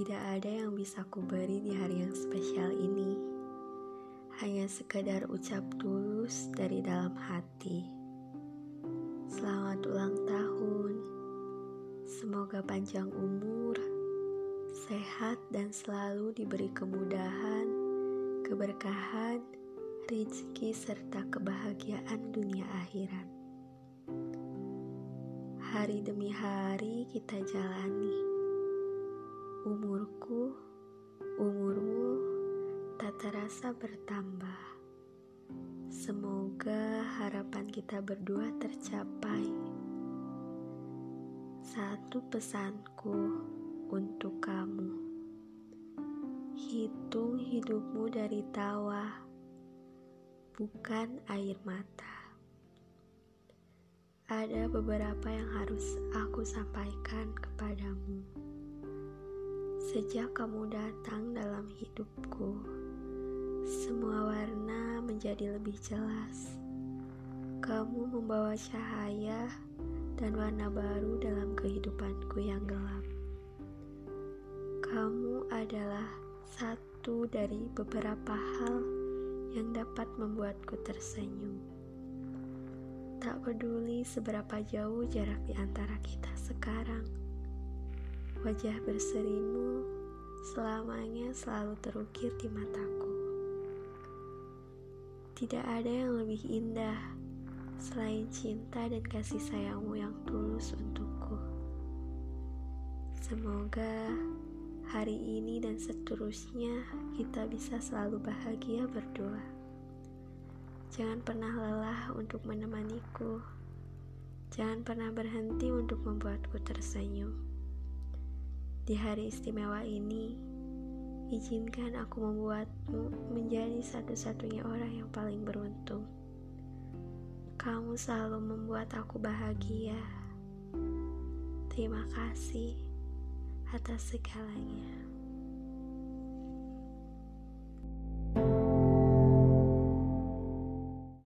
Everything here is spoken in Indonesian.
Tidak ada yang bisa kuberi di hari yang spesial ini. Hanya sekedar ucap tulus dari dalam hati. Selamat ulang tahun. Semoga panjang umur, sehat dan selalu diberi kemudahan, keberkahan, rezeki serta kebahagiaan dunia akhirat. Hari demi hari kita jalani Umurku, umurmu tak terasa bertambah. Semoga harapan kita berdua tercapai. Satu pesanku untuk kamu. Hitung hidupmu dari tawa, bukan air mata. Ada beberapa yang harus aku sampaikan kepadamu. Sejak kamu datang dalam hidupku, semua warna menjadi lebih jelas. Kamu membawa cahaya dan warna baru dalam kehidupanku yang gelap. Kamu adalah satu dari beberapa hal yang dapat membuatku tersenyum. Tak peduli seberapa jauh jarak di antara kita sekarang Wajah berserimu selamanya selalu terukir di mataku. Tidak ada yang lebih indah selain cinta dan kasih sayangmu yang tulus untukku. Semoga hari ini dan seterusnya kita bisa selalu bahagia berdua. Jangan pernah lelah untuk menemaniku. Jangan pernah berhenti untuk membuatku tersenyum. Di hari istimewa ini, izinkan aku membuatmu menjadi satu-satunya orang yang paling beruntung. Kamu selalu membuat aku bahagia. Terima kasih atas segalanya.